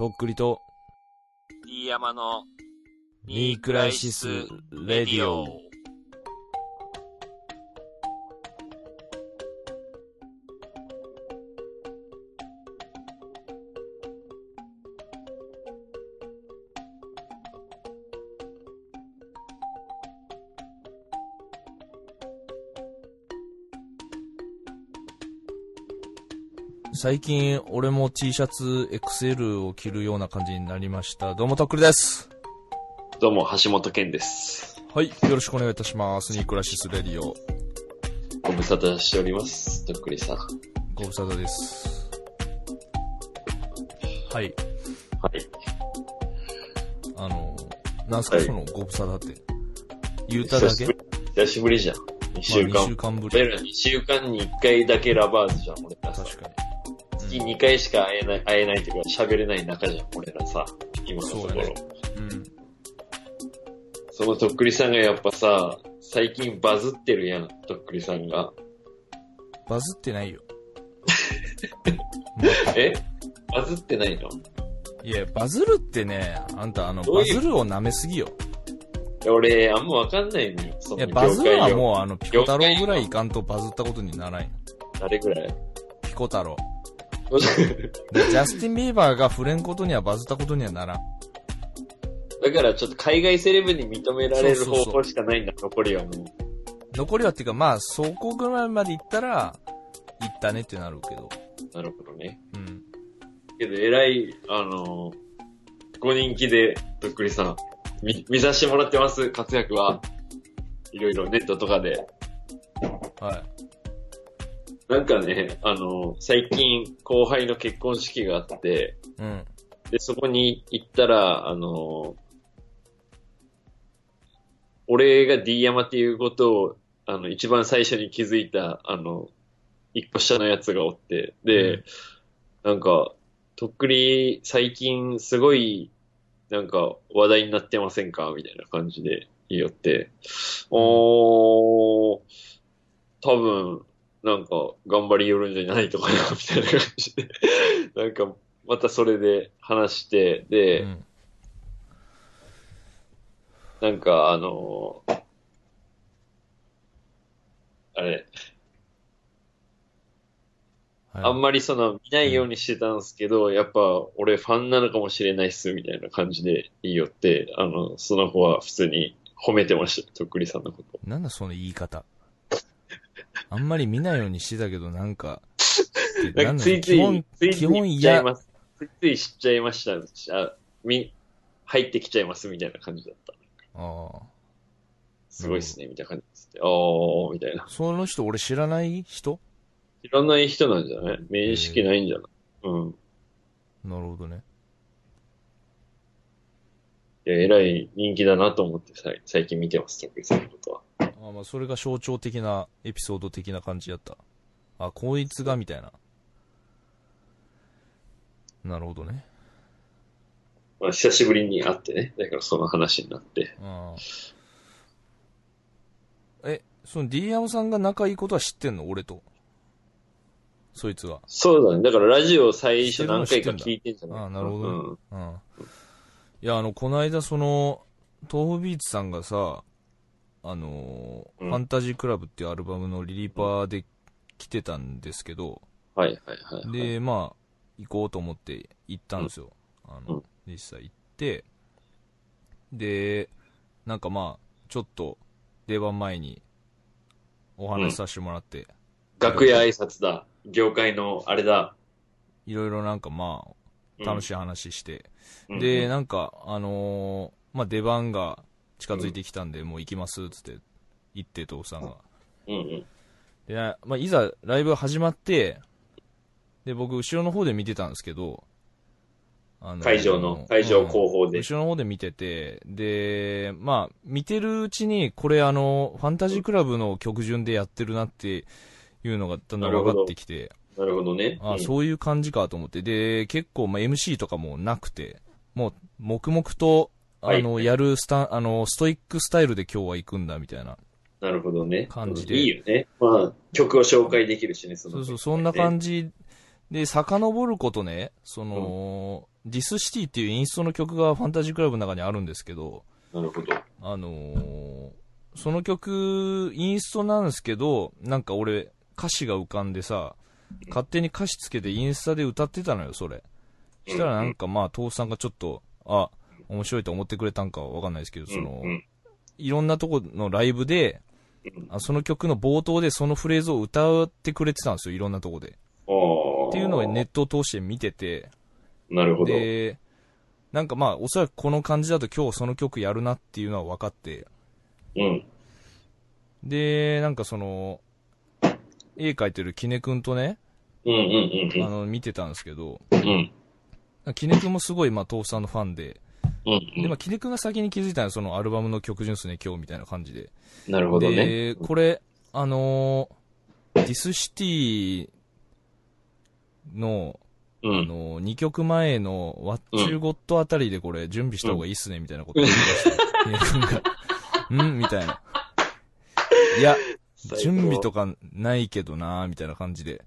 とっくりと、D 山のニークライシス・レディオ。最近、俺も T シャツ XL を着るような感じになりました。どうも、とっくりです。どうも、橋本健です。はい、よろしくお願いいたします。ニークラシス・レディオ。ご無沙汰しております。とっくりさん。はご無沙汰です。はい、い。あの、なんすか、はいそのご無沙汰って。言うただけ？久しぶりじゃん。2週まあ、2間週。間ぶり。俺ら2週間に1回だけラバーズじゃん、俺。月2回しか会えない、会えないというか喋れない仲じゃん、俺らさ。今のところ。そうやねうん。そのとっくりさんがやっぱさ、最近バズってるやん、とっくりさんが。バズってないよ。え？バズってないの？いや、バズるってね、あんた、あの、バズるを舐めすぎよ。俺、あんまわかんないのよ。いや、バズるはもう、あの、ピコ太郎ぐらいいかんとバズったことにならんよ。あれぐらい？ピコ太郎。でジャスティン・ビーバーが触れんことにはバズったことにはならん。だからちょっと海外セレブに認められる方法しかないんだ、残りはもう。残りはっていうか、まあ、そこぐらいまで行ったら、行ったねってなるけど。なるほどね。うん。けど、偉い、あのーご人気で、とっくりさん、見、見させてもらってます、活躍は。いろいろネットとかで。はい。なんかね、あのー最近、後輩の結婚式があって、うん。で、そこに行ったら、あのー俺が D 山っていうことを、あの、一番最初に気づいた、あの、一個下のやつがおって、で、うん。なんか、とっくり最近すごい、なんか話題になってませんか？みたいな感じで言いよって、おー、多分、なんか頑張りよるんじゃないとかな、みたいな感じで、なんかまたそれで話して、で、うん。なんかあのーあれ、はい、あんまりその見ないようにしてたんですけど、やっぱ俺ファンなのかもしれないっす、みたいな感じで言いよって、あの、その子は普通に褒めてました、とっくりさんのこと。なんだその言い方。あんまり見ないようにしてたけど、なんか、なんかついつい基本、、ついつい知っちゃい嫌。ます。ついつい知っちゃいました。あみ、入ってきちゃいます、みたいな感じだった。ああ。すごいっすね、みたいな感じです。あー、みたいな。その人、俺知らない人？知らない人なんじゃない？面識ないんじゃない？うん。なるほどね。いや、偉い人気だなと思ってさい最近見てます、とっくりさんのことは。ああまあ、それが象徴的なエピソード的な感じやった。あ、こいつが、みたいな。なるほどね。まあ、久しぶりに会ってね。だからその話になって。え、その D 山さんが仲いいことは知ってんの？俺と。そいつが。そうだね。だからラジオ最初何回か聞いてんじゃない？ああ、なるほどね。うん。うん。いや、あの、この間、その、豆腐ビーツさんがさ、あのーうんファンタジークラブっていうアルバムのリリーパーで来てたんですけど、はいはいはい、はい。で、まあ、行こうと思って行ったんですよ。あのうん、実際行って、で、なんかまあ、ちょっと出番前にお話しさせてもらって、楽屋挨拶だ。業界のあれだ。いろいろなんかまあ、楽ししい話して、いで、なんか、あのーまあ、出番が近づいてきたんで、もう行きます、つって、行って、父さんが。うんうん。で、まあ、いざライブが始まって、で、僕、後ろの方で見てたんですけど、あのー会場の、会場後方うんで。後ろの方で見てて、で、まあ、見てるうちに、これあの、ファンタジークラブの曲順でやってるなっていうのがだんだん分かってきて、なるほどね。あうんそういう感じかと思って。で、結構、まあ、MC とかもなくて、もう、黙々と、あの、はいやるスタ、あの、ストイックスタイルで今日は行くんだ、みたいな。なるほどね。感じでいいよね。まあ、曲を紹介できるしね、その。そうそう、そんな感じで、遡ることね、その、 This City っていうインストの曲が FANTASY CLUB の中にあるんですけど、なるほど。あのーその曲、インストなんですけど、なんか俺、歌詞が浮かんでさ、勝手に歌詞つけてインスタで歌ってたのよ、それ。したらなんかまあ、父さんがちょっと、あ、面白いと思ってくれたんかわかんないですけど、その、うんいろんなとこのライブで、うんあその曲の冒頭でそのフレーズを歌ってくれてたんですよ、いろんなとこで。っていうのをネットを通して見てて、なるほど。で、なんかまあ、おそらくこの感じだと今日その曲やるなっていうのは分かって、うん。で、なんかその、絵描いてるキネ君とね、うんうんうんあの、見てたんですけど、うん。うん。キネ君もすごい、まあ、父さんのファンで、うんで、まあ、キネ君が先に気づいたのはそのアルバムの曲順っすね、今日みたいな感じで。なるほどね。で、これ、あのー This City の、うん。あのー、2曲前の WHAT YOU GOT あたりでこれ準備した方がいいっすね、みたいなこと言いました。キネ君が。うんみたいな。いや、準備とか。かないけどなみたいな感じで、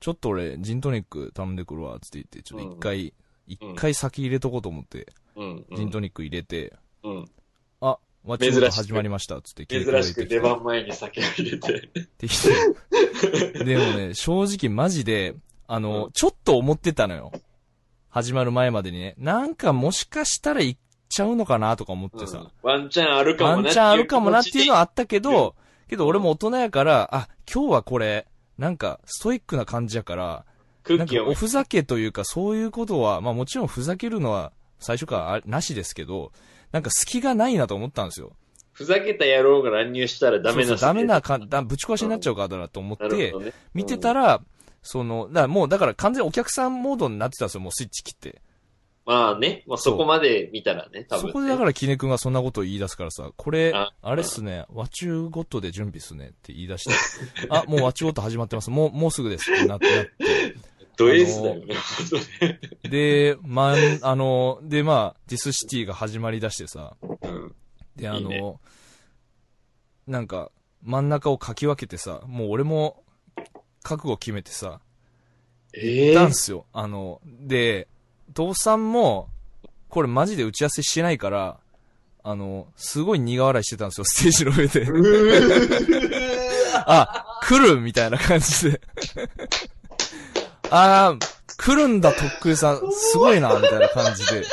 ちょっと俺、ジントニック頼んでくるわ、つって言って、ちょっと一回、一、回先入れとこうと思って、うん。ジントニック入れて、うん。あ、ワッチゴット始まりました、つって、珍しく出番前に酒を入れて。ってきて。でもね、正直マジで、あの、うんちょっと思ってたのよ。始まる前までにね。なんかもしかしたら行っちゃうのかなとか思ってさ。ワンチャンあるかもなワンチャンあるかもなっていうのはあったけうんど、けど俺も大人やから、あ、今日はこれ、なんかストイックな感じやから、なんかおふざけというかそういうことは、まあもちろんふざけるのは最初からあなしですけど、なんか隙がないなと思ったんですよ。ふざけた野郎が乱入したらダメなそうそうダメなか、だぶち壊しになっちゃうからだなと思ってね。見てたら、その、だもうだから完全にお客さんモードになってたんですよ、もうスイッチ切って。まあね、まあそこまで見たらね、多分、ね。そこでだからキネ君がそんなことを言い出すからさ、これ、ああれっすね、ワチューゴットで準備っすねって言い出して、あ、もうワチューゴット始まってます、もう、もうすぐですってなって、なってド S だよね。で、まん、あの、で、まあ、ディスシティが始まり出してさ、うん。で、あの、いいねなんか、真ん中をかき分けてさ、もう俺も、覚悟決めてさ、ええたんすよ。あの、で、父さんも、これマジで打ち合わせしてないから、あの、すごい苦笑いしてたんですよ、ステージの上で。あ、来るみたいな感じで。あー、来るんだ、とっくりさん。すごいな、みたいな感じで。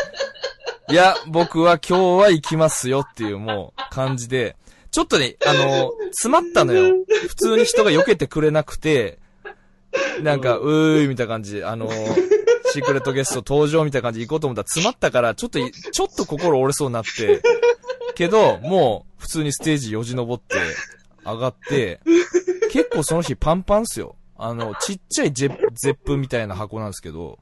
いや、僕は今日は行きますよっていうもう感じで、ちょっとね、あの、詰まったのよ。普通に人が避けてくれなくて、なんか、うーい、みたいな感じで、あの、シークレットゲスト登場みたいな感じで行こうと思ったら詰まったから、ちょっとい、ちょっと心折れそうになって、けど、もう、普通にステージよじ登って、上がって、結構その日パンパンっすよ。あの、ちっちゃいゼゼップみたいな箱なんですけど、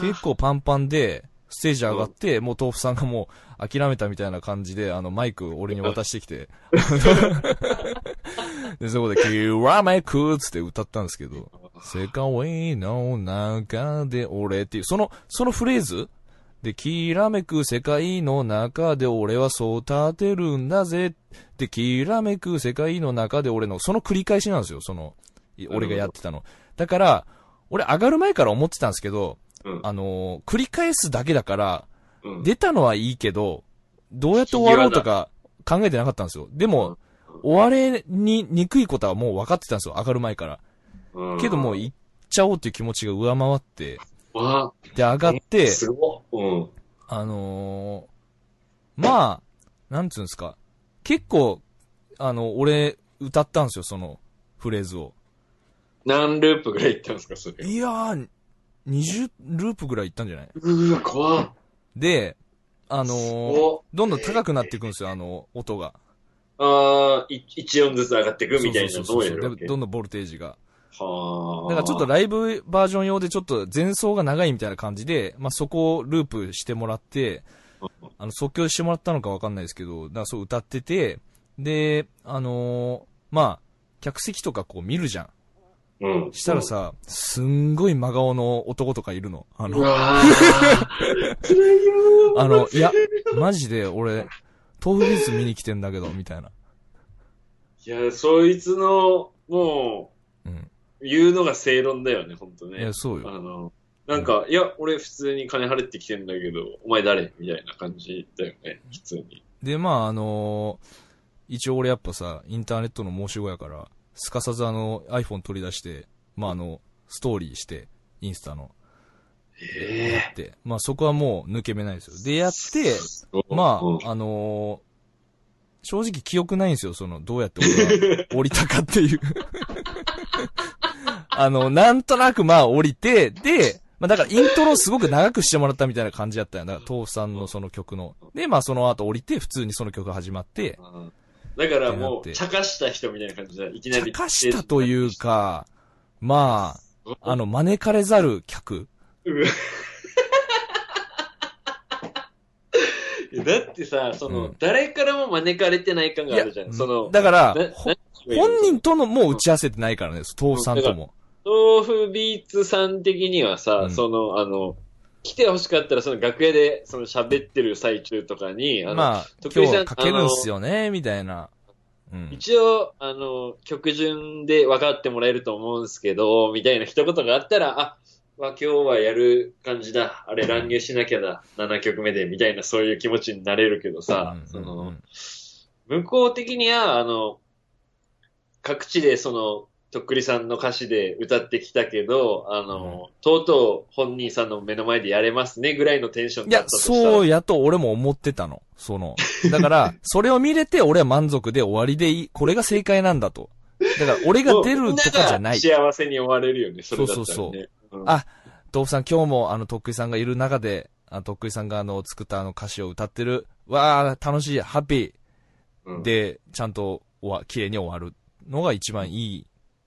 結構パンパンで、ステージ上がって、もう豆腐さんがもう諦めたみたいな感じで、あの、マイク俺に渡してきて、で、そこで、キラメクつって歌ったんですけど、世界の中で俺っていう、その、そのフレーズ？で、きらめく世界の中で俺はそう立てるんだぜ。で、きらめく世界の中で俺の、その繰り返しなんですよ、その、い俺がやってたの。だから、俺上がる前から思ってたんですけど、うんあのー繰り返すだけだから、うん出たのはいいけど、どうやって終わろうとか考えてなかったんですよ。でも、終われににくいことはもう分かってたんですよ、上がる前から。うんけどもう行っちゃおうっていう気持ちが上回って、わで、上がって。あのーまあ、なんつうんですか。結構、あの、俺、歌ったんですよ、その、フレーズを。何ループぐらい行ったんですか、それ。いやー、20ループぐらい行ったんじゃない？うーわ、怖っ。で、あのーおどんどん高くなっていくんですよ、あの、音が。あー、い一音ずつ上がっていくみたいなのそうやるわけ？でどんどんボルテージが。はあ。だからちょっとライブバージョン用でちょっと前奏が長いみたいな感じで、まあ、そこをループしてもらって、あの、即興してもらったのかわかんないですけど、だからそう歌ってて、で、あのーまあ、客席とかこう見るじゃん。うん。したらさ、すんごい真顔の男とかいるの。あうの、あの、いや、マジで俺、豆腐ビーツ見に来てんだけど、みたいな。いや、そいつの、もうん。う、言うのが正論だよね、ほんとね。いや、そうよ。あの、なんか、いや、俺普通に金払ってきてんだけど、お前誰？みたいな感じだよね、普通に。で、まあ、あのー一応俺やっぱさ、インターネットの申し子やから、すかさずあの、iPhone 取り出して、まあ、あの、ストーリーして、インスタの、えやって、まあ、そこはもう抜け目ないですよ。で、やって、まうんあ、あのー正直記憶ないんですよ、その、どうやって俺は 降りたかっていう。あの、なんとなくまあ降りて、で、まあだからイントロすごく長くしてもらったみたいな感じだったよ。だから、豆腐さんのその曲の。で、まあその後降りて、普通にその曲が始まって、うんだからもう、茶化した人みたいな感じだ。いきなり。茶化したというか、まあ、あの、招かれざる客。うん だってさ、その、うん誰からも招かれてない感があるじゃん。その、だから本人とのもう打ち合わせてないからね、豆腐さんとも。豆腐ビーツさん的にはさ、うんその、あの、来て欲しかったら、その楽屋で、その喋ってる最中とかに、あの、まあ、徳井さん今日はかけるんすよね、みたいな。うん。一応、あの、曲順で分かってもらえると思うんですけど、みたいな一言があったら、あ、まあ、今日はやる感じだ。あれ乱入しなきゃだ。7曲目で、みたいなそういう気持ちになれるけどさ、そうんうんうのん、向こう的には、あの、各地でその、とっくりさんの歌詞で歌ってきたけど、あの、とうとう本人さんの目の前でやれますねぐらいのテンションいやだった、としたら。そうやと俺も思ってたの。その。だから、それを見れて俺は満足で終わりでいい。これが正解なんだと。だから、俺が出るとかじゃない。幸せに終われるよね、それだったら、ね。そうそううんあ豆腐さん今日もあの、とっくりさんがいる中で、あとっくりさんがあの、作ったあの歌詞を歌ってる。わー、楽しい、ハッピうんー。で、ちゃんと終わ、綺麗に終わるのが一番いい。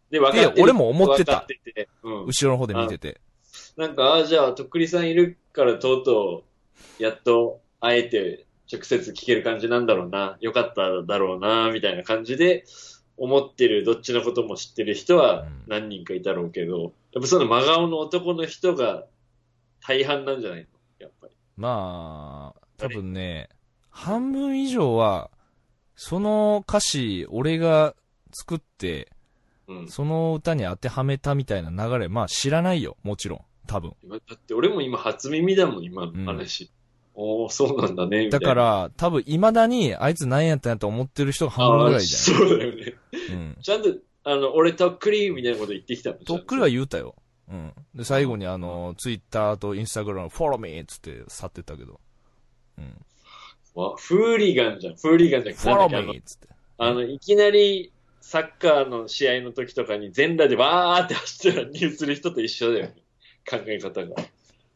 で、分かってる俺も思ってたててうん。後ろの方で見てて。なんか、あじゃあ、とっくりさんいるからとうとう、やっと会えて、直接聞ける感じなんだろうな。よかっただろうな、みたいな感じで、思ってる、どっちのことも知ってる人はうん何人かいたろうけど、やっぱその真顔の男の人が大半なんじゃないの？やっぱり。まあ、多分ね、半分以上は、その歌詞、俺が作って、うん。その歌に当てはめたみたいな流れ、まあ知らないよ、もちろん。多分。だって俺も今初耳だもん、今の話。おー、そうなんだね。だから、多分未だに、あいつ何やったんやと思ってる人が半分ぐらいじあーそうだよね。ゃん。うん。ちゃんと、あの、俺とっくりみたいなこと言ってきたのとっくりは言うたよ。うん。で、最後にあの、ツイッターとインスタグラム、フォローミーっつって去ってったけど。うん。わフーリガンじゃん。フーリガンじゃん。フォローミーっつって。あのいきなり、サッカーの試合の時とかに全裸でわーって走って乱入する人と一緒だよね。考え方が。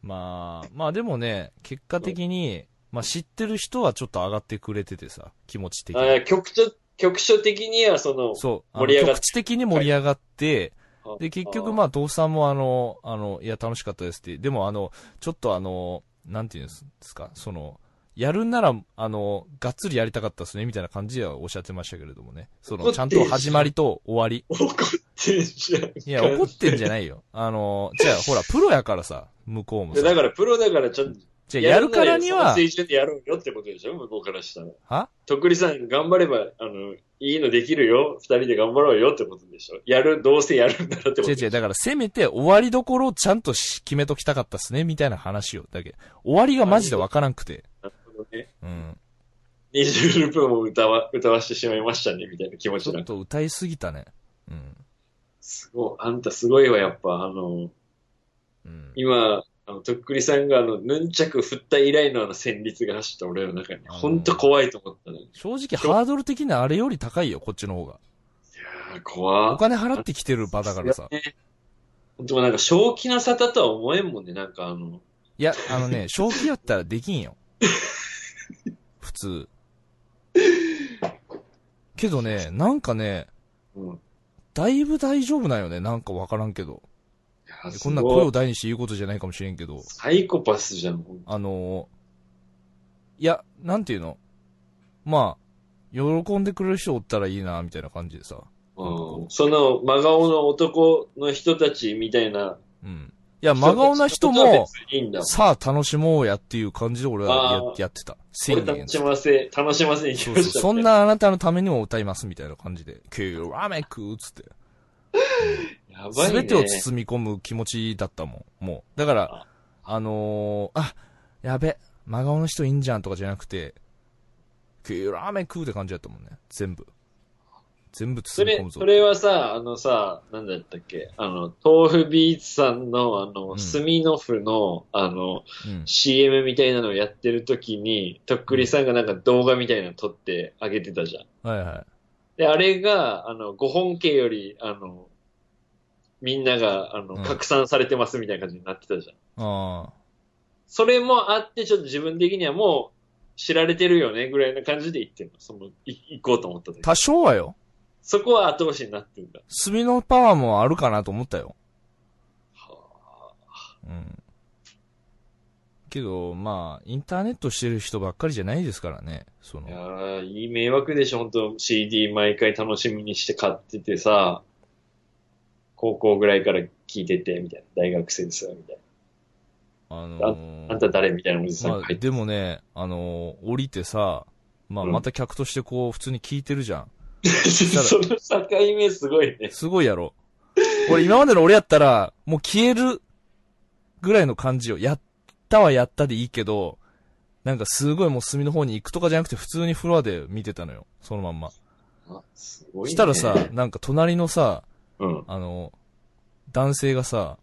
まあ、まあでもね、結果的に、まあ知ってる人はちょっと上がってくれててさ、気持ち的あに。ー局長、局所的にはその、そう。盛り上がっ局地的に盛り上がって、あで、結局まあ、豆腐さんもあの、あの、いや、楽しかったですって。でもあの、ちょっとあの、なんていうんですか、その、やるんなら、あの、がっつりやりたかったですね、みたいな感じではおっしゃってましたけれどもね。その、ちゃんと始まりと終わり。怒ってんじゃん。いや、怒ってんじゃないよ。あの、じゃあ、ほら、プロやからさ、向こうもさ。でだから、プロだからちょっと、じゃあ、やるからには水準でやろうよってことでしょ？向こうからしたら。は？とっくりさん、頑張れば、あの、いいのできるよ。二人で頑張ろうよってことでしょ？やる、どうせやるんだらってこと違う違う、だからせめて終わりどころをちゃんとし決めときたかったっすね、みたいな話を。だけど終わりがマジでわからんくて。ね。うん。20分も歌わ、歌わしてしまいましたね、みたいな気持ちちょっと歌いすぎたね。うん。すごい、あんたすごいわ、やっぱ、あの、うん。今、あの、とっくりさんがあの、ヌンチャク振った以来のあの戦慄が走った俺の中に、あのーほんと怖いと思ったね。い正直ハードル的にはあれより高いよ、こっちの方が。やー、怖お金払ってきてる場だからさ。ほんとなんか正気な沙汰とは思えんもんね、なんかあの、いや、あのね、正気やったらできんよ。普通。けどね、なんかね、うん。だいぶ大丈夫なんよね。なんかわからんけど。こんな声を大にして言うことじゃないかもしれんけど。サイコパスじゃん、あのいや、なんていうの？まあ、喜んでくれる人おったらいいな、みたいな感じでさ。うんその真顔の男の人たちみたいな。うん。いや、真顔な人はも。さあ楽しもうやっていう感じで俺はやってた。これ1000円楽しませ、楽しませに来そうそう。ました、ね。そんなあなたのためにも歌いますみたいな感じで。キューラメクつって。い やばいね。すべてを包み込む気持ちだったもん。もう。だから、あのー、あ、やべ、真顔の人いいんじゃんとかじゃなくて、食うラーメン食うって感じだったもんね。全部。全部それ包み込む、ぞ。それはさ、あのさ、なんだったっけ？あの、豆腐ビーツさんの、あの、うんスミノフの、あの、うん。CM みたいなのをやってる時に、とっくりさんがなんか動画みたいなの撮ってあげてたじゃん。はいはい。で、あれが、あの、5本家より、あの、みんなが、あの、うん拡散されてますみたいな感じになってたじゃん。ああ。それもあって、ちょっと自分的にはもう、知られてるよね、ぐらいな感じで言ってんの。その、い行こうと思った時。多少はよ。そこは後押しになってんだ。炭のパワーもあるかなと思ったよ。はうん。けど、まあ、インターネットしてる人ばっかりじゃないですからね。そのあいや、ーいい迷惑でしょ、本当 CD 毎回楽しみにして買っててさ、高校ぐらいから聞いてて、みたいな。大学生ですよ、みたいあのな。ーあんた誰？みたいなおじさんまあ、が入ってでもね、あのー降りてさ、まあ、うんまた客としてこう、普通に聞いてるじゃん。その境目すごいね。すごいやろ。俺、今までの俺やったら、もう消えるぐらいの感じよ。やったはやったでいいけど、なんかすごいもう隅の方に行くとかじゃなくて、普通にフロアで見てたのよ。そのまんま。あすごいね。したらさ、なんか隣のさ、うん。あの、男性がさ、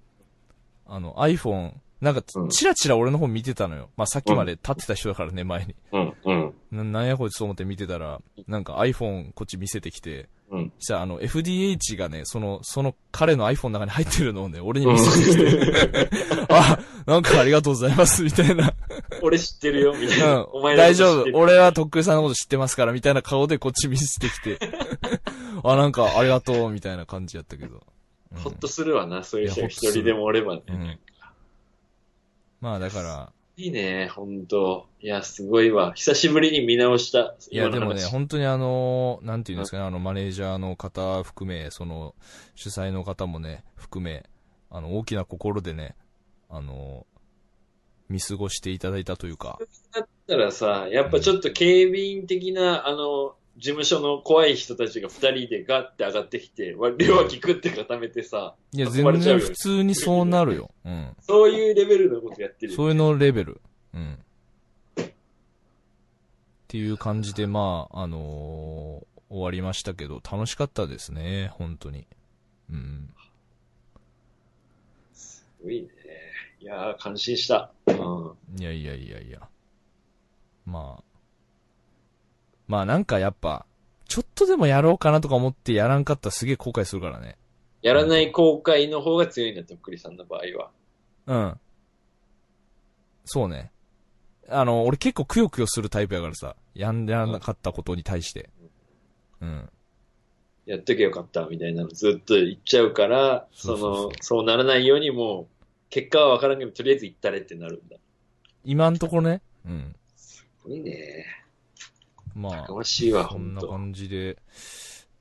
あの、iPhone、なんかうん、チラチラ俺の方見てたのよ。まあ、さっきまで立ってた人だからね、前に。うん。うん。ななんやこいつと思って見てたら、なんか iPhone こっち見せてきて、うん。したらあの FDH がね、その、その彼の iPhone の中に入ってるのをね、俺に見せてきて、あ、なんかありがとうございます、みたいな。俺知ってるよ、みたいな。うんお前、の大丈夫。俺はとっくりさんのこと知ってますから、みたいな顔でこっち見せてきて、あ、なんかありがとう、みたいな感じやったけど。うんほっとするわな、そういう人一人でもおればね。うんまあだから、いいね、ほんと。いや、すごいわ。久しぶりに見直した。いや、でもね、本当にあの、なんていうんですかね、あの、マネージャーの方含め、その、主催の方もね、含め、あの、大きな心でね、あの、見過ごしていただいたというか、だったらさ、やっぱちょっと警備員的な、あの、事務所の怖い人たちが二人でガッて上がってきて、わ両脇食って固めてさ、いや、全然普通にそうなるよ。うん。そういうレベルのことやってるよ。そういうのレベル。うん。っていう感じで、まあ、あのー終わりましたけど、楽しかったですね、本当に。うん。すごいね。いやー、感心した。うん。いやいやいやいや。まあ。まあなんかやっぱ、ちょっとでもやろうかなとか思ってやらんかったらすげえ後悔するからね。やらない後悔の方が強いんだ、とっくりさんの場合は。うん。そうね。あの、俺結構くよくよするタイプやからさ。やんでなかったことに対して。うん。やっとけよかった、みたいなのずっと言っちゃうから、その、そうならないようにもう、結果はわからんけど、とりあえず言ったれってなるんだ。今んところね。うん。すごいね。まやかましいわ、んな。感じで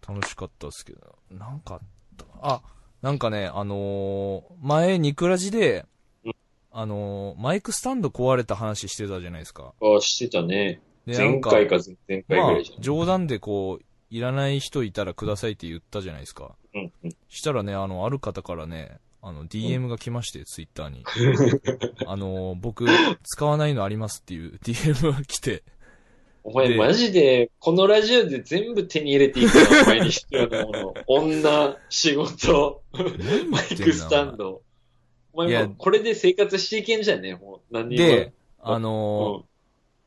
楽しかったですけど。なんかあった？あ、なんかね、あのー前、ニクラジでうん、あのーマイクスタンド壊れた話してたじゃないですか。あ、してたね。前回か前回ぐまあらいじゃん。、冗談でこう、いらない人いたらくださいって言ったじゃないですか。うんうん。したらね、あの、ある方からね、あの、DM が来まして、ツイッターに。あの、僕、使わないのありますっていう DM が来て、お前でマジで、このラジオで全部手に入れていくの、お前に必要なもの。女、仕事、マイクスタンド。お前もうこれで生活していけんじゃんね、もう。何にも。で、あうの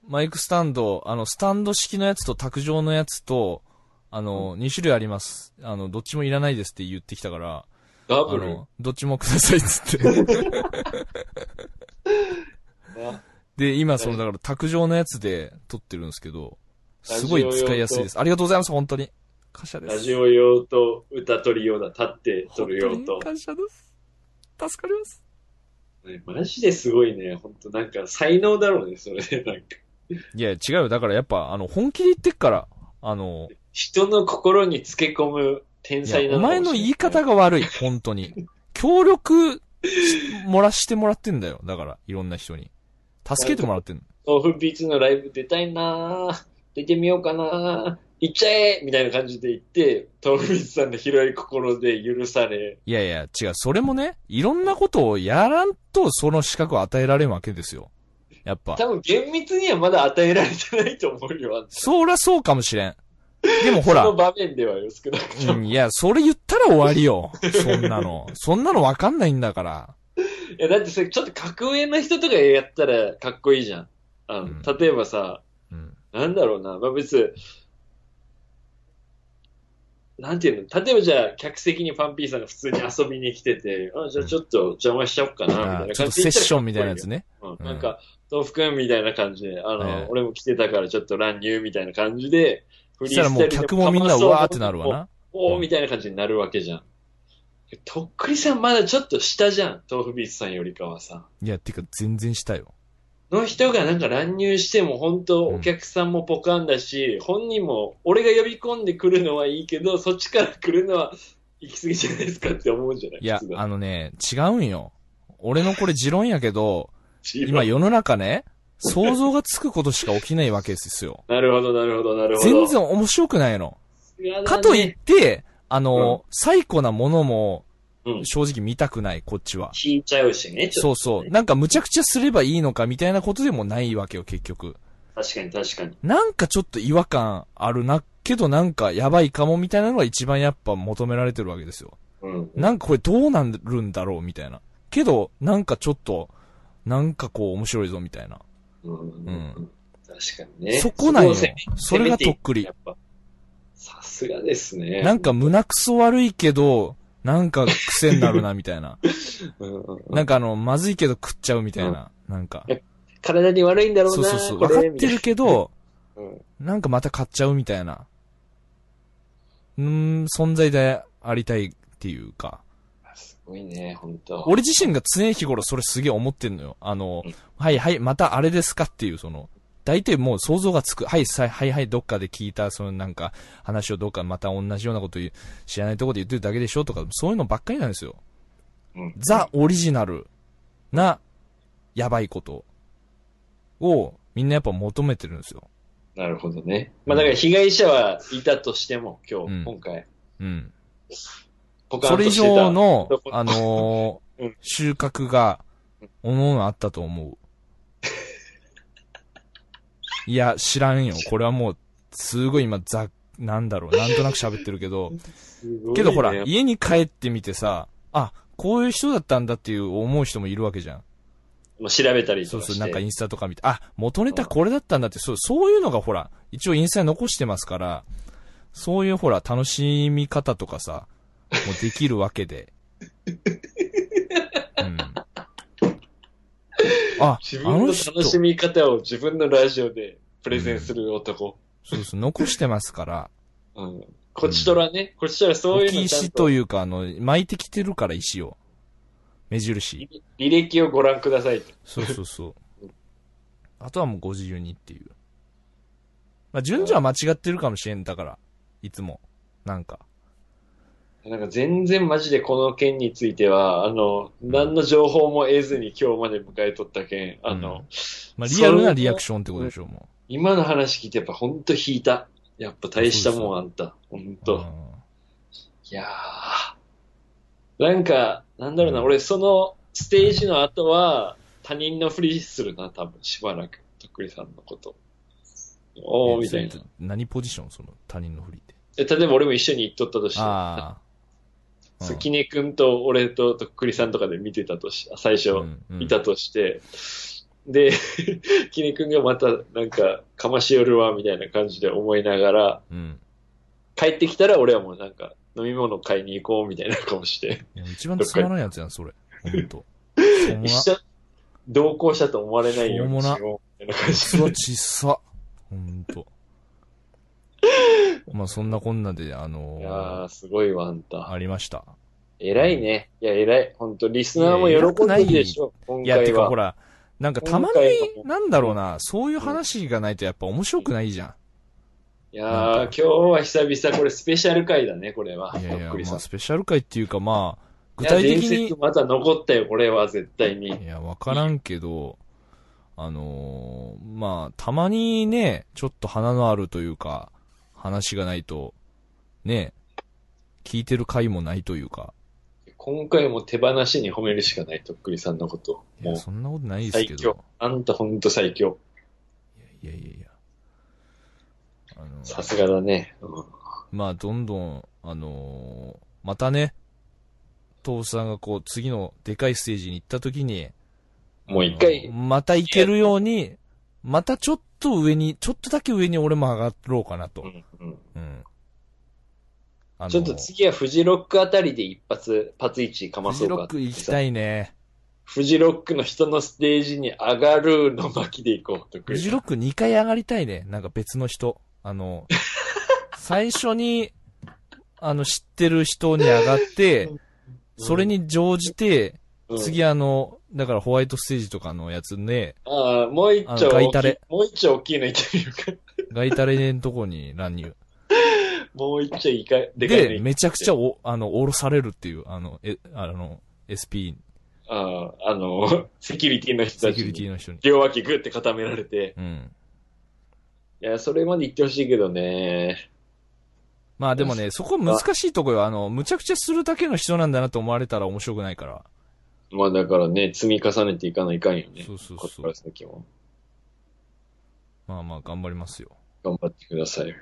ん、マイクスタンド、あの、スタンド式のやつと卓上のやつと、あの、2種類あります。あの、どっちもいらないですって言ってきたから、あダブル。の、どっちもくださいっつって。あで、今、その、だから、卓上のやつで撮ってるんですけど、すごい使いやすいです。ありがとうございます、本当に。感謝です。ラジオ用と歌取り用だ。立って撮る用と本当に。感謝です。助かります。ねマジですごいね。本当なんか才能だろうね、それで。なんかいや、違うよ。だからやっぱ、あの、本気で言ってっから、あの、人の心につけ込む天い才なのかもしれない前の言い方が悪い、本当に。協力し、もらしてもらってんだよ。だから、いろんな人に。助けてもらってんの？豆腐ビーツのライブ出たいなぁ。出てみようかなぁ。行っちゃえみたいな感じで言って、トム・ビズさんの広い心で許され、いやいや、違う、それもね、いろんなことをやらんと、その資格を与えられんわけですよ。やっぱ。多分厳密にはまだ与えられてないと思うよ、そりゃそうかもしれん。でもほらその、場面ではよ、少なくとも。うん、いや、それ言ったら終わりよ。そんなの。そんなのわかんないんだから。いや、だってそれちょっと格上の人とかやったらかっこいいじゃん。あの、うん例えばさ、うん。なんだろうな、まあ別に、なんていうの？例えばじゃあ、客席にパンピーさんが普通に遊びに来てて、あ、じゃあちょっと邪魔しちゃおっかな、みたいな感じでセッションみたいなやつね。うんうんなんか、豆腐くんみたいな感じで、あの、はい俺も来てたからちょっと乱入みたいな感じで、フそしたらもう客もみんなうわーってなるわな。おーみたいな感じになるわけじゃん。とっくりさんまだちょっと下じゃん。豆腐ビーツさんよりかはさ。いや、てか全然したよ。の人がなんか乱入しても本当お客さんもポカンだし、本人も俺が呼び込んでくるのはいいけど、そっちから来るのは行き過ぎじゃないですかって思うんじゃない？いやあのね、違うんよ。俺のこれ持論やけど、と今世の中ね、想像がつくことしか起きないわけですよ。なるほど、なるほど、なるほど。全然面白くないの。かといって、あの、最古なものもうん、正直見たくない、こっちは。引いちゃうしね。ちょっとそうそう。なんか無茶苦茶すればいいのかみたいなことでもないわけよ、結局。確かに確かに。なんかちょっと違和感あるな、けどなんかやばいかもみたいなのが一番やっぱ求められてるわけですよ。うん。なんかこれどうなるんだろうみたいな。けど、なんかちょっと、なんかこう面白いぞみたいな。うんうん確かにね。そこなんよそれがとっくりやっぱさすがですね。なんか胸くそ悪いけど、なんか癖になるなみたいな。うんうんうんなんかあの、まずいけど食っちゃうみたいな。なんか。体に悪いんだろうな。そうそうそう。分かってるけど、うんなんかまた買っちゃうみたいな。うーん、存在でありたいっていうか。すごいね、本当俺自身が常日頃それすげえ思ってんのよ。あのうん、はいはい、またあれですかっていう、その、大体もう想像がつく。はい、さはいはい、どっかで聞いた、そのなんか、話をどっかまた同じようなこと言う知らないところで言ってるだけでしょ？とか、そういうのばっかりなんですよ。うんザ・オリジナルな、やばいことを、みんなやっぱ求めてるんですよ。なるほどね。まあだから被害者はいたとしても、今日、うん今回、うん。それ以上のあのー うん収穫が、おのおのあったと思う。いや、知らんよ。これはもう、すごい今、ざ、なんだろう、なんとなく喋ってるけど、ねけどほら、家に帰ってみてさ、あ、こういう人だったんだっていう思う人もいるわけじゃん。まあ調べたりそうそう。なんかインスタとか見て、あ、元ネタこれだったんだって、そう、そういうのがほら、一応インスタに残してますから、そういうほら、楽しみ方とかさ、もうできるわけで。あ、自分の楽しみ方を自分のラジオでプレゼンする男。そうそう、残してますから、うん。こちとらね、こちとらそういうのちゃんとというか、あの、巻いてきてるから石を。目印。履歴をご覧くださいと。そうそうそう。あとはもうご自由にっていう。まあ、順序は間違ってるかもしれんだから、いつも。なんか。なんか全然マジでこの件については、あの、何の情報も得ずに今日まで迎えとったけん、あの、まあ、リアルなリアクションってことでしょ、も今の話聞いてやっぱほんと引いた。やっぱ大したもんあんた。ほんう。と。うんいやー。なんか、なんだろうな、うん俺そのステージの後は他人のふりするな、多分しばらく。とっくりさんのこと。おー、みたいな何ポジションその他人のふりって？え例えば俺も一緒に行っとったとして、ああ。そうキネ君と俺ととっくりさんとかで見てたとし、最初いたとして、で、キネ君がまたなんか、かましよるわ、みたいな感じで思いながら、うん。帰ってきたら俺はもうなんか、飲み物買いに行こう、みたいな顔して、一番つまらんやつやん、それ。ほんと。一緒、同行したと思われないようにしよう、みたいな感じそで。ちっさ。ほんと。まあそんなこんなで、あのいやーー、すごいわ、あんた。ありました。偉いね。いや、偉い。ほんと、リスナーも喜んでるでしょ、今いや。てかほら、なんかたまに、なんだろうな、そういう話がないとやっぱ面白くないじゃいやー、今日は久々、これスペシャル回だね、これは。ん。いやいや、まあスペシャル回っていうかまあ、具体的にまた残ったよ、これは絶対に。いや、わからんけど、あのーまあ、たまにね、ちょっと花のあるというか、話がないと、ね、聞いてる回もないというか。今回も手放しに褒めるしかない、とっくりさんのこと。いや、そんなことないですけど最強。。あんたほんと最強。いやいやいや。あの、さすがだね。うんまあ、どんどん、あのーまたね、父さんがこう、次のでかいステージに行った時に、もう一回また行けるように、またちょっと上に、ちょっとだけ上に俺も上がろうかなとう。んうんうん。あのちょっと次はフジロックあたりで一発、パツイチかまフジそうかロック行きたい。いね。フジロックの人のステージに上がるの巻きで行こう、とフジロック2回上がりたいね。なんか別の人。あの、最初に、あの、知ってる人に上がって、それに乗じて、うん次あの、だからホワイトステージとかのやつね、ああ、もう一あ丁ガイタレ、もう一丁大きいの行ってみるか。ガイタレのとこに乱入。もう一丁いか、でかいので、行めちゃくちゃお、あの、降ろされるっていう、あの、え、あの、SP、ああ、あの、セキュリティの人たちセキュリティにの人に。両脇グって固められて。うん。いや、それまで行ってほしいけどね。まあでもね、そこ難しいとこよ。あの、むちゃくちゃするだけの人なんだなと思われたら面白くないから。まあだからね、積み重ねていかないかんよね。そうそうそうこっから先も。まあまあ頑張りますよ。頑張ってください。い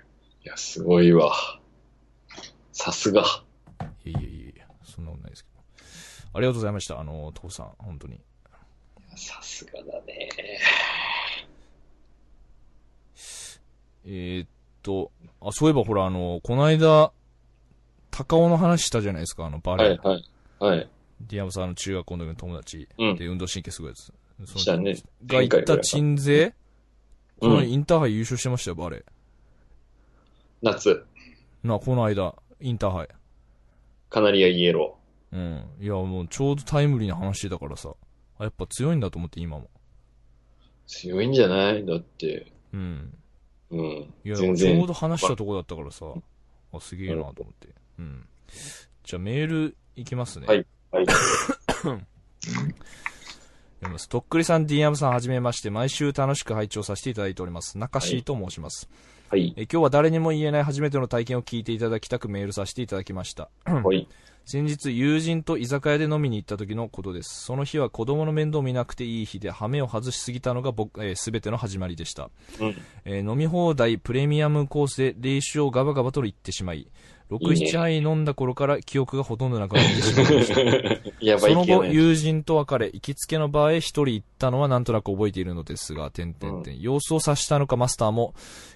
や、すごいわ。さすが。いやいやいやそんなことないですけど。ありがとうございました。あの、父さん、本当に。さすがだね。えーっと、あ、そういえばほら、あの、この間、高尾の話したじゃないですか、あの、バレー。はい、はい。はい。ディアムさんの中学校の時の友達うんで運動神経すごいやつ。そのしたね。が行った鎮西、このうんインターハイ優勝してましたよ、バレー。夏、な、この間、インターハイ。カナリアイエロうん。いや、もうちょうどタイムリーな話だからさ。あ、やっぱ強いんだと思って、今も。ー。強いんじゃない？だって。うん。うん。いや、ちょう。ど話したとこだったからさ。あ、すげえなと思って。うん。じゃあメールいきますね。はいはい。くりさん、ディアムさん、はじめまして。毎週楽しく拝聴させていただいております。中しと申します。はい。え今日は誰にも言えない初めての体験を聞いていただきたくメールさせていただきました。はい。先日、友人と居酒屋で飲みに行った時のことです。その日は子供の面倒を見なくていい日で、羽目を外しすぎたのが僕、えー、全ての始まりでした。うん。えー飲み放題プレミアムコースで練習をガバガバと言ってしまい、6、いいね7杯飲んだ頃から記憶がほとんどなくなってしまいました。やばその後。友人と別れ、行きつけの場へ一人行ったのはなんとなく覚えているのですが、点々点。様子を察したのかマスターも、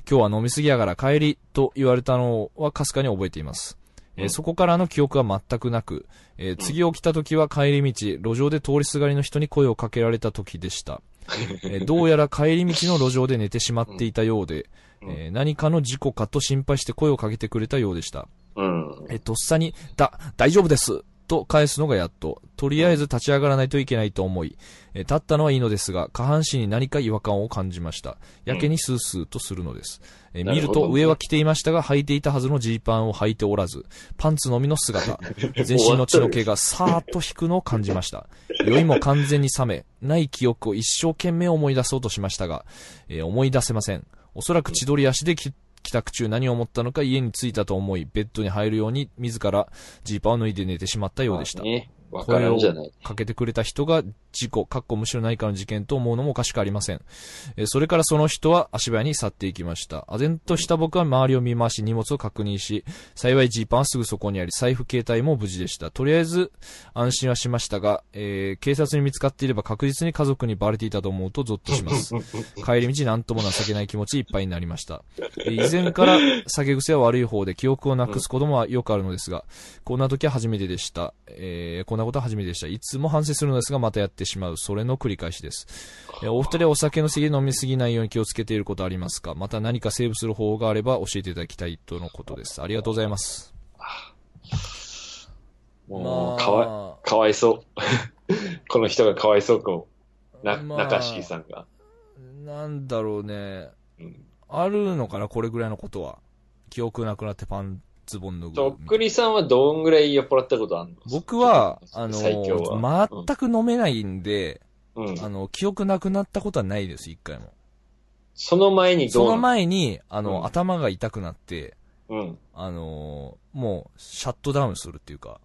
今日は飲みすぎやから帰りと言われたのはかすかに覚えています。えーうんそこからの記憶は全くなく、えー次起きた時は帰り道、路上で通りすがりの人に声をかけられた時でした。えーどうやら帰り道の路上で寝てしまっていたようで、うんえー何かの事故かと心配して声をかけてくれたようでした。うん。え、とっさに、だ、大丈夫ですと返すのがやっと。とりあえず立ち上がらないといけないと思い、え立ったのはいいのですが、下半身に何か違和感を感じました。やけにスースーとするのです。え見ると上は着ていましたが、履いていたはずのジーパンを履いておらず、パンツのみの姿、全身の血の毛がさーっと引くのを感じました。酔いも完全に冷め、ない記憶を一生懸命思い出そうとしましたが、えー思い出せません。おそらく千鳥足でき帰宅中何を思ったのか家に着いたと思い、ベッドに入るように自らジーパーを脱いで寝てしまったようでした。ね。わからんじゃない。かけてくれた人が事故、かっこむしろ何かの事件と思うのもおかしくありません。えーそれからその人は足早に去っていきました。唖然とした僕は周りを見回し荷物を確認し、幸いジーパンはすぐそこにあり、財布携帯も無事でした。とりあえず安心はしましたが、えー警察に見つかっていれば確実に家族にバレていたと思うとゾッとします。帰り道なんとも情けない気持ちいっぱいになりました。えー以前から酒癖は悪い方で記憶をなくすこともよくあるのですが、こんな時は初めてでした。えーこんなことは初めてでした。いつも反省するのですが、またやってしまう。それの繰り返しです。えーお二人はお酒の席で飲みすぎないように気をつけていることありますか？また何かセーブする方法があれば教えていただきたいとのことです。ありがとうございます。もう、かわい、かわいそう。この人がかわいそうかも。な、まあ中敷さんが。なんだろうね。うん。あるのかな？これぐらいのことは。記憶なくなってパンツボン脱ぐ。とっくりさんはどんぐらい酔っ払ったことあるの？僕は、あの。全く飲めないんで、うん。あの、記憶なくなったことはないです、一回も。その前にどそうのな前に、あの、うん頭が痛くなって、うん。あのーもう、シャットダウンするっていうか。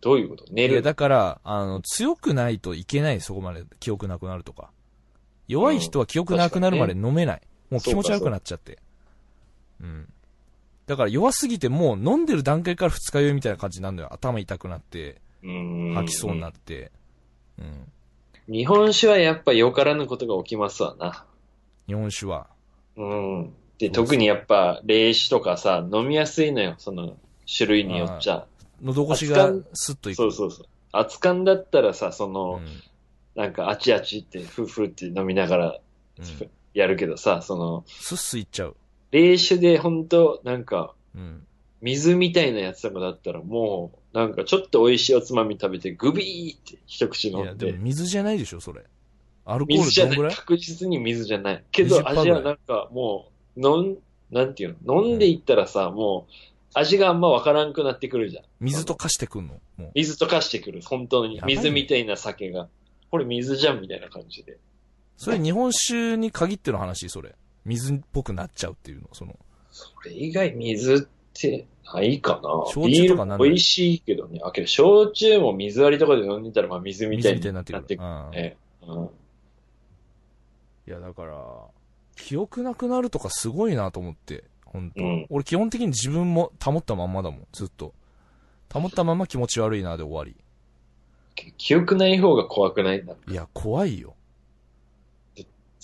どういうこと？寝いや、るだから、あの、強くないといけない、そこまで記憶なくなるとか。弱い人は記憶なくなるまで飲めない。もう気持ち悪くなっちゃって。うん。だから弱すぎてもう飲んでる段階から二日酔いみたいな感じになるのよ。頭痛くなって、うん吐きそうになって。うん。日本酒はやっぱよからぬことが起きますわな。日本酒は。うん。で、特にやっぱ、冷酒とかさ、飲みやすいのよ、その、種類によっちゃ。喉越しがスッといく。そうそうそう。熱燗だったらさ、その、うん。なんか、あちあちって、ふうふうって飲みながらうん。やるけどさ、その、スッスいっちゃう。冷酒でほんと、なんか、うん。水みたいなやつとかだったらもう、なんかちょっと美味しいおつまみ食べて、グビーって一口いや、飲んででも。水じゃないでしょ、それ。アルコー水じゃない？ルどんぐらい確実に水じゃない。け20%ど味はなんかもう、飲ん、なんていうの？飲んでいったらさ、もう、味があんまわからんくなってくるじゃん。水と化してくんの？水と化してくる。本当に水みたいな酒が。これ水じゃんみたいな感じで。それ日本酒に限っての話、それ。水っぽくなっちゃうっていうの、その。それ以外水ってないかな焼酎とかなんない？ビール美味しいけどね。あ、けど焼酎も水割りとかで飲んでたらまあ水みたい水みたいにになっくるなっててくる。うんいや、だから、記憶なくなるとかすごいなと思って、本当、うん俺基本的に自分も保ったまんまだもん、ずっと。保ったまま気持ち悪いなで終わり。記憶ない方が怖くない？んだ。いや、怖いよ。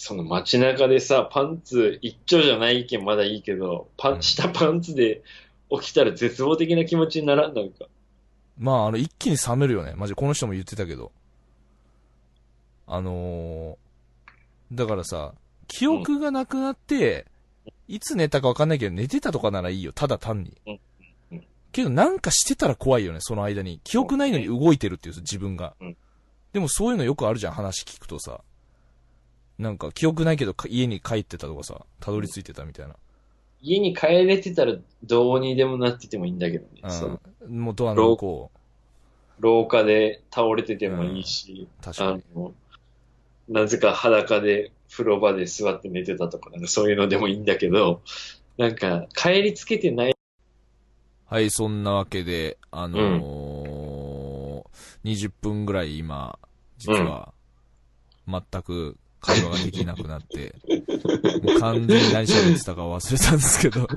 その街中でさ、パンツ一丁じゃない意見まだいいけど、パうんン、下パンツで起きたら絶望的な気持ちにならんなんか。まあ、あの、一気に冷めるよね。マジ、この人も言ってたけど。あのー、だからさ、記憶がなくなって、いつ寝たかわかんないけど、寝てたとかならいいよ。ただ単にうんうん。けど、なんかしてたら怖いよね、その間に。記憶ないのに動いてるっていう、自分がうん。でもそういうのよくあるじゃん、話聞くとさ。なんか、記憶ないけど、か家に帰ってたとかさ、たどり着いてたみたいな。家に帰れてたらどうにでもなっててもいいんだけどね。うん。もうドアの向こ廊下で倒れててもいいし、う、確かに。あの、なぜか裸で風呂場で座って寝てたとか、なんかそういうのでもいいんだけど、なんか帰りつけてない。はい、そんなわけで、あのー20分ぐらい今、実は、全く会話ができなくなって、もう完全に何喋ってたか忘れたんですけど。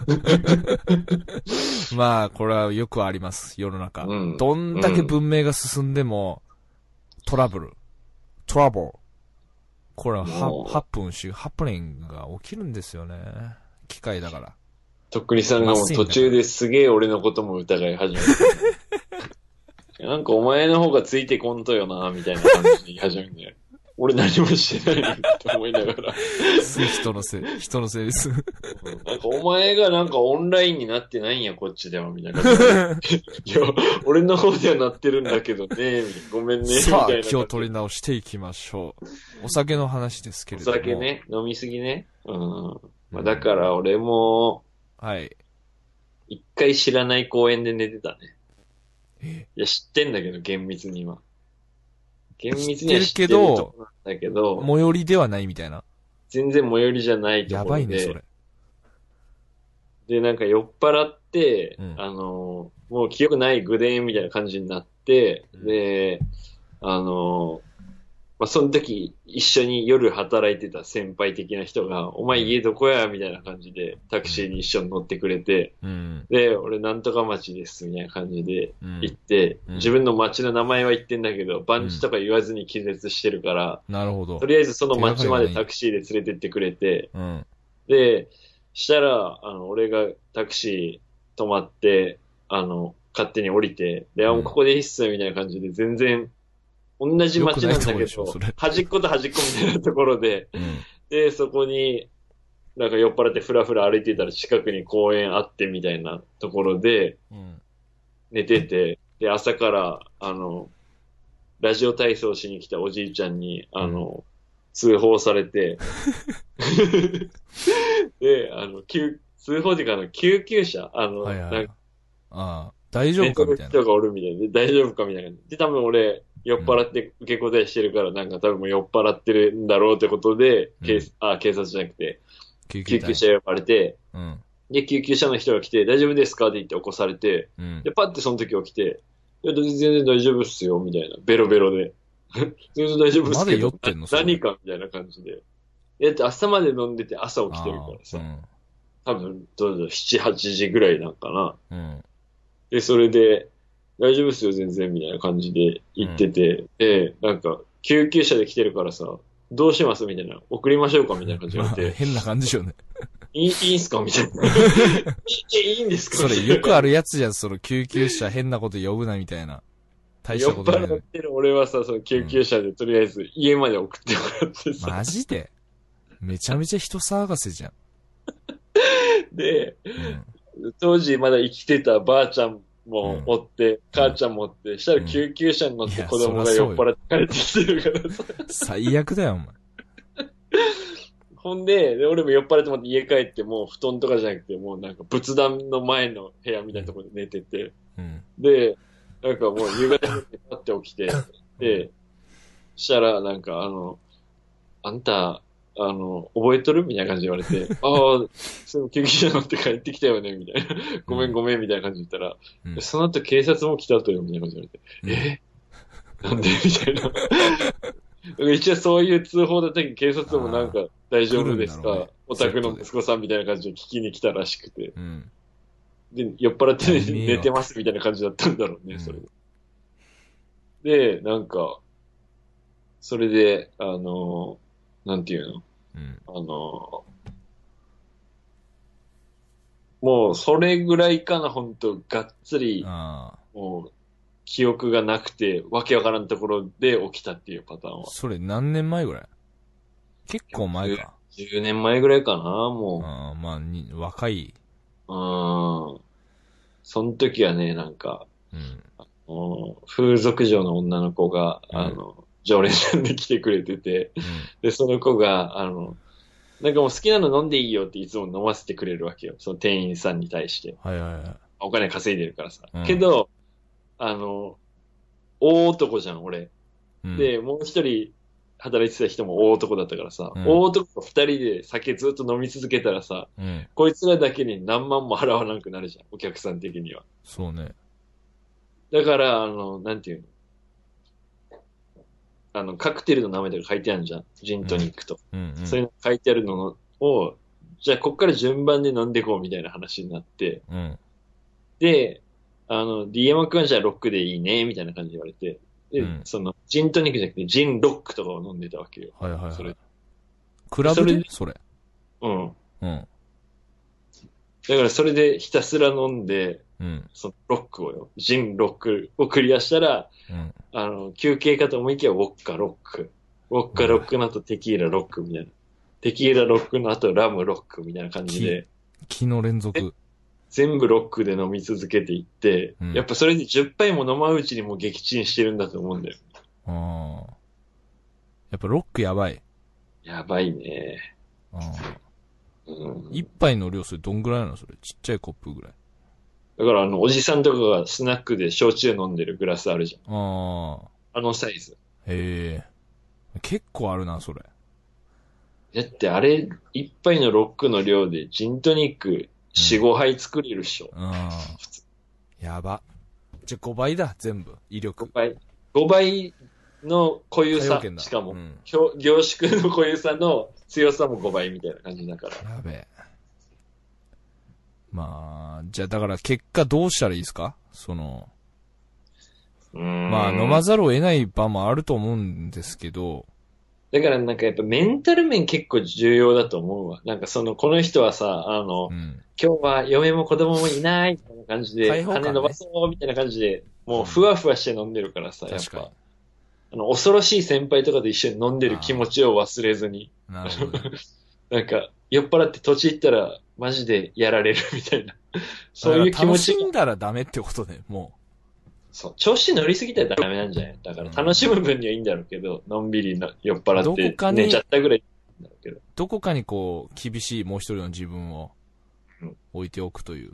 まあ、これはよくあります、世の中。うんどんだけ文明が進んでも、トラブル、トラブル。これはハハプンし、ハプニングが起きるんですよね。機械だから。とっくりさんがもう途中ですげえ俺のことも疑い始めて。なんかお前の方がついてこんとよな、みたいな感じに言い始めて。俺何もしてないのにと思いながら。人のせい、人のせいです。なんかお前がなんかオンラインになってないんや、こっちでは、みたいな。いや、俺の方ではなってるんだけどね、ごめんね、さあ、な。今日取り直していきましょう。お酒の話ですけおれども。酒。ね、飲みすぎね。うん。まあ、だから俺も、はい。一回知らない公園で寝てたね。え？いや、知ってんだけど、厳密には。厳密には知ってるとこなんだけど、最寄りではないみたいな。全然最寄りじゃないところで。やばいね、それ。で、なんか酔っ払って、うんあの、もう記憶ないグデーンみたいな感じになって、うんで、あの、まあ、その時一緒に夜働いてた先輩的な人が、お前家どこやみたいな感じでタクシーに一緒に乗ってくれて、うん。で、俺なんとか町ですみたいな感じでうん行って、うん自分の町の名前は言ってんだけど、番地とか言わずに気絶してるから、なるほどと。りあえずその町までタクシーで連れてってくれて、うん。で、したら、あの、俺がタクシー止まって、あの、勝手に降りて、で、あ、もうここでいいっすよ、みたいな感じで、全然、同じ町なんだけど端っこと端っこみたいなところで、うん。で、そこに、なんか酔っ払ってふらふら歩いてたら近くに公園あってみたいなところでうん。寝てて、で、朝から、あの、ラジオ体操しに来たおじいちゃんに、あの、通報されて、で、あの、救、通報時間の救急車、あの、はいはい。なんかああ、大丈夫かみたいな。人がおるみたいで、大丈夫かみたいな。で、多分俺、酔っ払って受け答えしてるから、なんか多分もう酔っ払ってるんだろうってことで、警うんあ、警察じゃなくて、救救急車呼ばれて、うん。で、救急車の人が来て、大丈夫ですかって言って起こされて、うんで、。パッてその時起きて、いや、全然大丈夫っすよ、みたいな。ベロベロで。全然大丈夫っすまだけど。酔ってんのそれ何かみたいな感じで。だって朝まで飲んでて朝起きてるからさ。あ多分、どうだろう、7、8時ぐらいなんかな。うん。で、それで、大丈夫っすよ、全然、みたいな感じで言ってて、で、なんか、救急車で来てるからさ、どうします？みたいな。送りましょうか？みたいな感じで言われて、変な感じでしょうね。いい、いいんすか？みたいな。いいいいんですか？それよくああるやつじゃん、その救急車変なこと呼ぶなみたいな。大し酔ったことないのに。払ってる俺はさ、その救急車でとりあえず家まで送ってもらってさ、マジで？めちゃめちゃ人騒がせじゃん。で、うん。当時まだ生きてたばあちゃんもおって、母ちゃんもおって、したら救急車に乗って子供が酔っ払って帰ってきてるからさ。最悪だよ、お前。ほんで、で俺も酔っ払ってまた家帰ってもう布団とかじゃなくて、もうなんか仏壇の前の部屋みたいなところで寝てて、うん。で、なんかもう夕方になってパッて起きて、で、したらなんかあの、あんた、あの、覚えとるみたいな感じで言われて、ああ、その救急車乗って帰ってきたよね、みたいな。ごめんごめん、みたいな感じで言ったら、うんでその後警察も来たとよ、みたいな感じで言われて、え？なんで？みたいな。一応そういう通報だったけど、警察もなんか大丈夫ですか、ねお宅の息子さんみたいな感じで聞きに来たらしくて。うん。で、酔っ払って寝てますみたいな感じだったんだろうね、うんそれで。で、なんか、それで、あの、なんていうの？うん。あの、もうそれぐらいかな、本当がっつり、あもう、記憶がなくて、わけわからんところで起きたっていうパターンあ。は。それ何年前ぐらい？結構前か。10年前ぐらいかな、もああまあ、に、若い。う。うん。その時はね、なんか、うん。風俗嬢の女の子が、うんあの、常連さんで来てくれてて、うん。で、その子が、あの、なんかもう好きなの飲んでいいよっていつも飲ませてくれるわけよ。その店員さんに対して。はいはいはい。お金稼いでるからさ。うんけど、あの、大男じゃん、俺。うん、で、もう一人働いてた人も大男だったからさ、うん大男と二人で酒ずっと飲み続けたらさ、うん。こいつらだけに何万も払わなくなるじゃん、お客さん的には。そうね。だから、あの、なんていうの？あの、カクテルの名前とか書いてあるじゃん。ジントニックと。うんうん。そういうの書いてあるのを、じゃあ、こっから順番で飲んでいこうみたいな話になって、うん。で、あの、D 山くんはじゃあロックでいいね、みたいな感じで言われて、で、うんその、ジントニックじゃなくて、ジンロックとかを飲んでたわけよ。はいはいはい。それクラブで？そそれ。うん。うん。だからそれでひたすら飲んで、うん。そのロックをよ、ジンロックをクリアしたら、うん。あの、休憩かと思いきや、ウォッカロック。ウォッカロックの後テキーラロックみたいな。テキーラロックの後ラムロックみたいな感じで、気の連続。全部ロックで飲み続けていって、うんやっぱそれで10杯も飲まんうちにもう撃沈してるんだと思うんだよ。ああ。やっぱロックやばい。やばいね。ああ。うん、一杯の量それどんぐらいなのそれ？ちっちゃいコップぐらい。だからあの、おじさんとかがスナックで焼酎飲んでるグラスあるじゃん。ああ。あのサイズ。へえ。結構あるな、それ。だってあれ、一杯のロックの量でジントニック4、5杯作れるっしょ。ああ。やば。じゃあ5倍だ、全部。威力5。倍。5倍の濃ゆさしかも、うん凝縮の濃ゆさの強さも5倍みたいな感じだから。やべえ。まあ、じゃあだから結果どうしたらいいですか？その、ままあ飲まざるを得ない場もあると思うんですけど、だからなんかやっぱメンタル面結構重要だと思うわ。なんかその、この人はさ、あの、うん。今日は嫁も子供もいないみたいな感じで、ね金伸ばそうみたいな感じで、もうふわふわして飲んでるからさ、やっぱ。あの、恐ろしい先輩とかと一緒に飲んでる気持ちを忘れずに、に。なるほどね。なんか、酔っ払って土地行ったら、マジでやられるみたいな。そういう気持ちが楽しんだらダメってことね、もそう、調子乗りすぎたらダメなんじゃない？だから楽しむ分にはいいんだろうけど、のんびりな酔っ払どって寝ちゃったぐらいだけど。う。どこかにこう、厳しいもう一人の自分をうん置いておくという。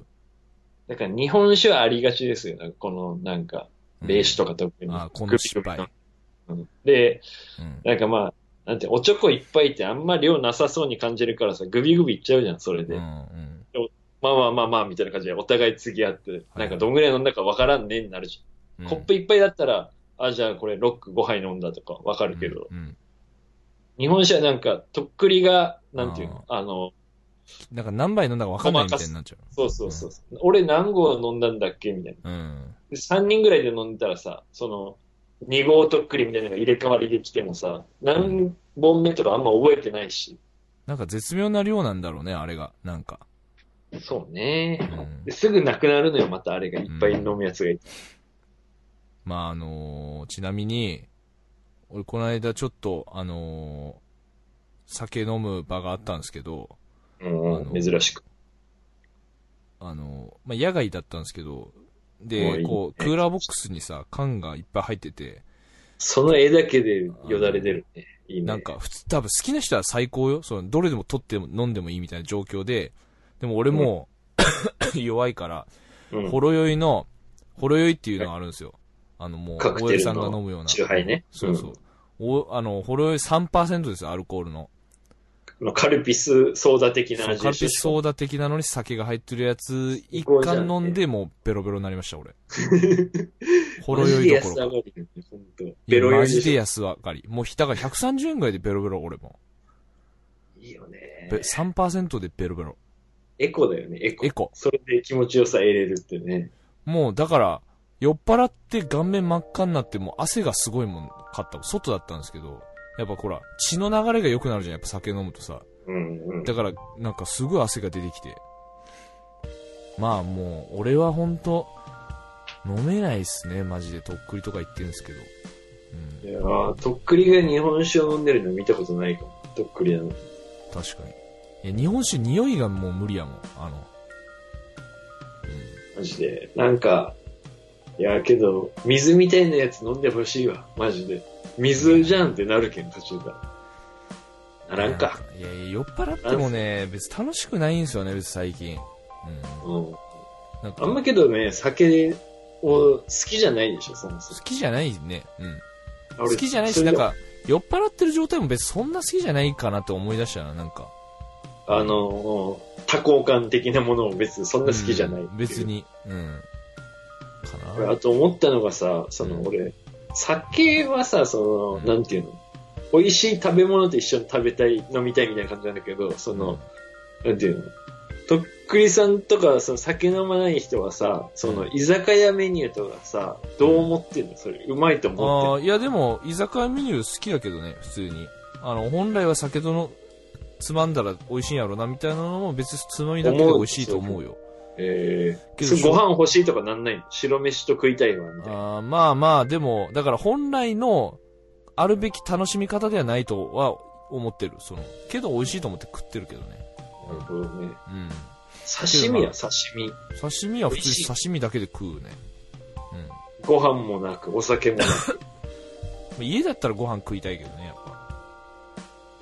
だから日本酒はありがちですよ。この、なんか、うん霊酒とか特に。あこの失敗で、うん。なんかまあ、なんて、おちょこいっぱいってあんま量なさそうに感じるからさ、グビグビいっちゃうじゃん、それで。うんうん。まあまあまあまあ、みたいな感じで、お互い次合って、はいなんかどんぐらい飲んだかわからんねになるじゃん。うんコップいっぱいだったら、あ、じゃあこれロック5杯飲んだとかわかるけど、うん。日本酒はなんか、とっくりが、なんていうのあの、なんか何杯飲んだか分かんないみたいになっちゃそうそうそう。俺何合飲んだんだっけみたいな。う。うん。で3人ぐらいで飲んだらさ、その、2合とっくりみたいなのが入れ替わりできてもさ、何本目とかあんま覚えてないし。なんか絶妙な量なんだろうね、あれが。なんか。そうねうん。ですぐなくなるのよ、またあれがいっぱい飲むやつがいて。まああのーちなみに、俺この間ちょっと、あのー酒飲む場があったんですけど、うん珍しく。あのーまあ野外だったんですけど、で、いこう、クーラーボックスにさ、缶がいっぱい入ってて、その絵だけでよだれ出るね。いいね。なんか、普通、多分好きな人は最高よ。その、どれでも取っても飲んでもいいみたいな状況で、でも俺も、弱いから、うん、ほろ酔いの、ほろ酔いっていうのがあるんですよ。あの、もう、カクテルの OL さんが飲むような。チューハイねそうそう。おあの、ほろ酔い3%ですよ、アルコールの。まあカルピスソーダ的な味カルピスソーダ的なのに酒が入ってるやつ、一高じゃん缶飲んでもうベロベロになりました、俺。ほマろ酔いどころベやマジでロ酔いでしょ。安上がり。もう、だから130円ぐらいでベロベロ、俺も。いいよねべ。3%でベロベロ。エコだよね、エコ。エコ。それで気持ちよさ得れるってね。もう、だから、酔っ払って顔面真っ赤になってもう汗がすごいもんかった。外だったんですけど、やっぱほら、血の流れが良くなるじゃん、やっぱ酒飲むとさ。うんうん。だから、なんかすごい汗が出てきて。まあもう、俺はほんと、飲めないっすね、マジで。とっくりとか言ってるんですけど。うんい。やーとっくりが日本酒を飲んでるの見たことないかも。とっくりなの。確かに。いや、日本酒匂いがもう無理やもん。あの、マジで。なんか、いやけど、水みたいなやつ飲んでほしいわ。マジで。水じゃんってなるけん、途中から。ならんか。いやいや、酔っ払ってもね、別に楽しくないんですよね、別に最近。うん。うん。なんかあんまけどね、酒を好きじゃないでしょ、そもそも好きじゃないね。うん。俺好きじゃないし、なんか、酔っ払ってる状態も別にそんな好きじゃないかなって思い出したな、なんか。あの、多幸感的なものも別にそんな好きじゃない、うん別。に。うん。かな俺あと思ったのがさ、そのうん俺、酒はさ、その、うん。なんていうの、美味しい食べ物と一緒に食べたい、飲みたいみたいな感じなんだけど、その、なんていうの、とっくりさんとか、その酒飲まない人はさ、その、居酒屋メニューとかさ、どう思ってんの？それ、うまいと思ああ、いやでも、居酒屋メニュー好きだけどね、普通に。あの、本来は酒との、つまんだら美味しいんやろな、みたいなのも別につまみだけで美味しいと思うよ。えー、ご飯欲しいとかなんないの？白飯と食いたいわ、みたいな。あーまあまあ、でも、だから本来の、あるべき楽しみ方ではないとは思ってる。その、けど美味しいと思って食ってるけどね。なるほどね。うん。刺身や、刺身。刺身は普通刺身だけで食うね。うん。ご飯もなく、お酒もなく。家だったらご飯食いたいけどね、やっぱ。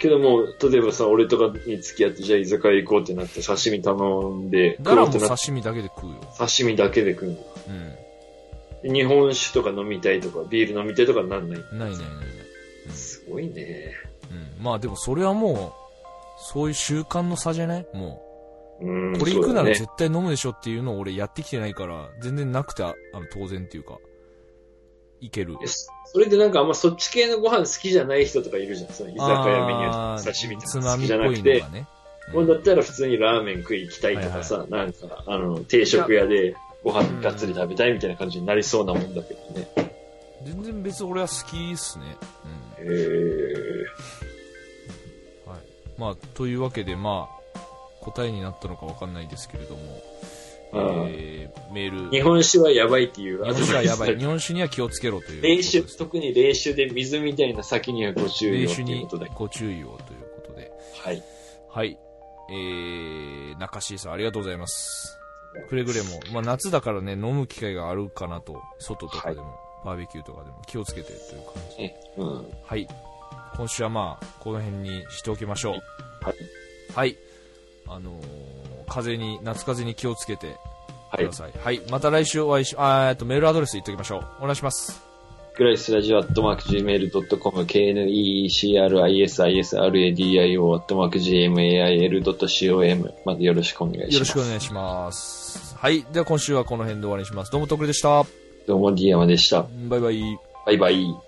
けども、例えばさ、俺とかに付き合って、じゃあ居酒屋行こうってなって、刺身頼んで、だからもう食おうってなっ刺身だけで食うよ。刺身だけで食うの。うん。日本酒とか飲みたいとか、ビール飲みたいとかなんない。ないないないすごいね。うん。まあでもそれはもう、そういう習慣の差じゃない？もうん。う、これ行くならそうだね絶対飲むでしょっていうのを俺やってきてないから、全然なくて、ああの、当然っていうか、いける。えそそれでなんかあんまそっち系のご飯好きじゃない人とかいるじゃん。その居酒屋メニュあー刺身とつか好きじゃなくてが、ね。もうだったら普通にラーメン食い行きたいとかさ、なんか、あの、定食屋でご飯がっつり食べたいみたいな感じになりそうなもんだけどね。全然別に俺は好きっすね。うん。はい。まあ、というわけで、まあ、答えになったのかわかんないですけれども、えー、メール。日本酒はやばいっていう日本酒はやばい。日本酒には気をつけろという冷。酒、特に冷酒で水みたいな先にはご注意を冷酒に。ご注意をということで。はい。はい。えー、中椎さんありがとうございます。くれぐれも、まあ夏だからね、飲む機会があるかなと、外とかでも、バーベキューとかでも気をつけてという感じ。ねうん。はい。今週はまあ、この辺にしておきましょう。はい。はい。あのー、風邪に、夏風邪に気をつけてはいくだ。さい。はい。また来週お会いし、あっと、メールアドレス言っておきましょう。お願いします。クライスラジオアットマーク Gmail.com、knecrisisradio アットマーク gmail.com までよろしくお願いします。よろしくお願いします。はい。では今週はこの辺で終わりにします。どうも、とくりでした。どうも、ディアマでした。バイバイ。バイバイ。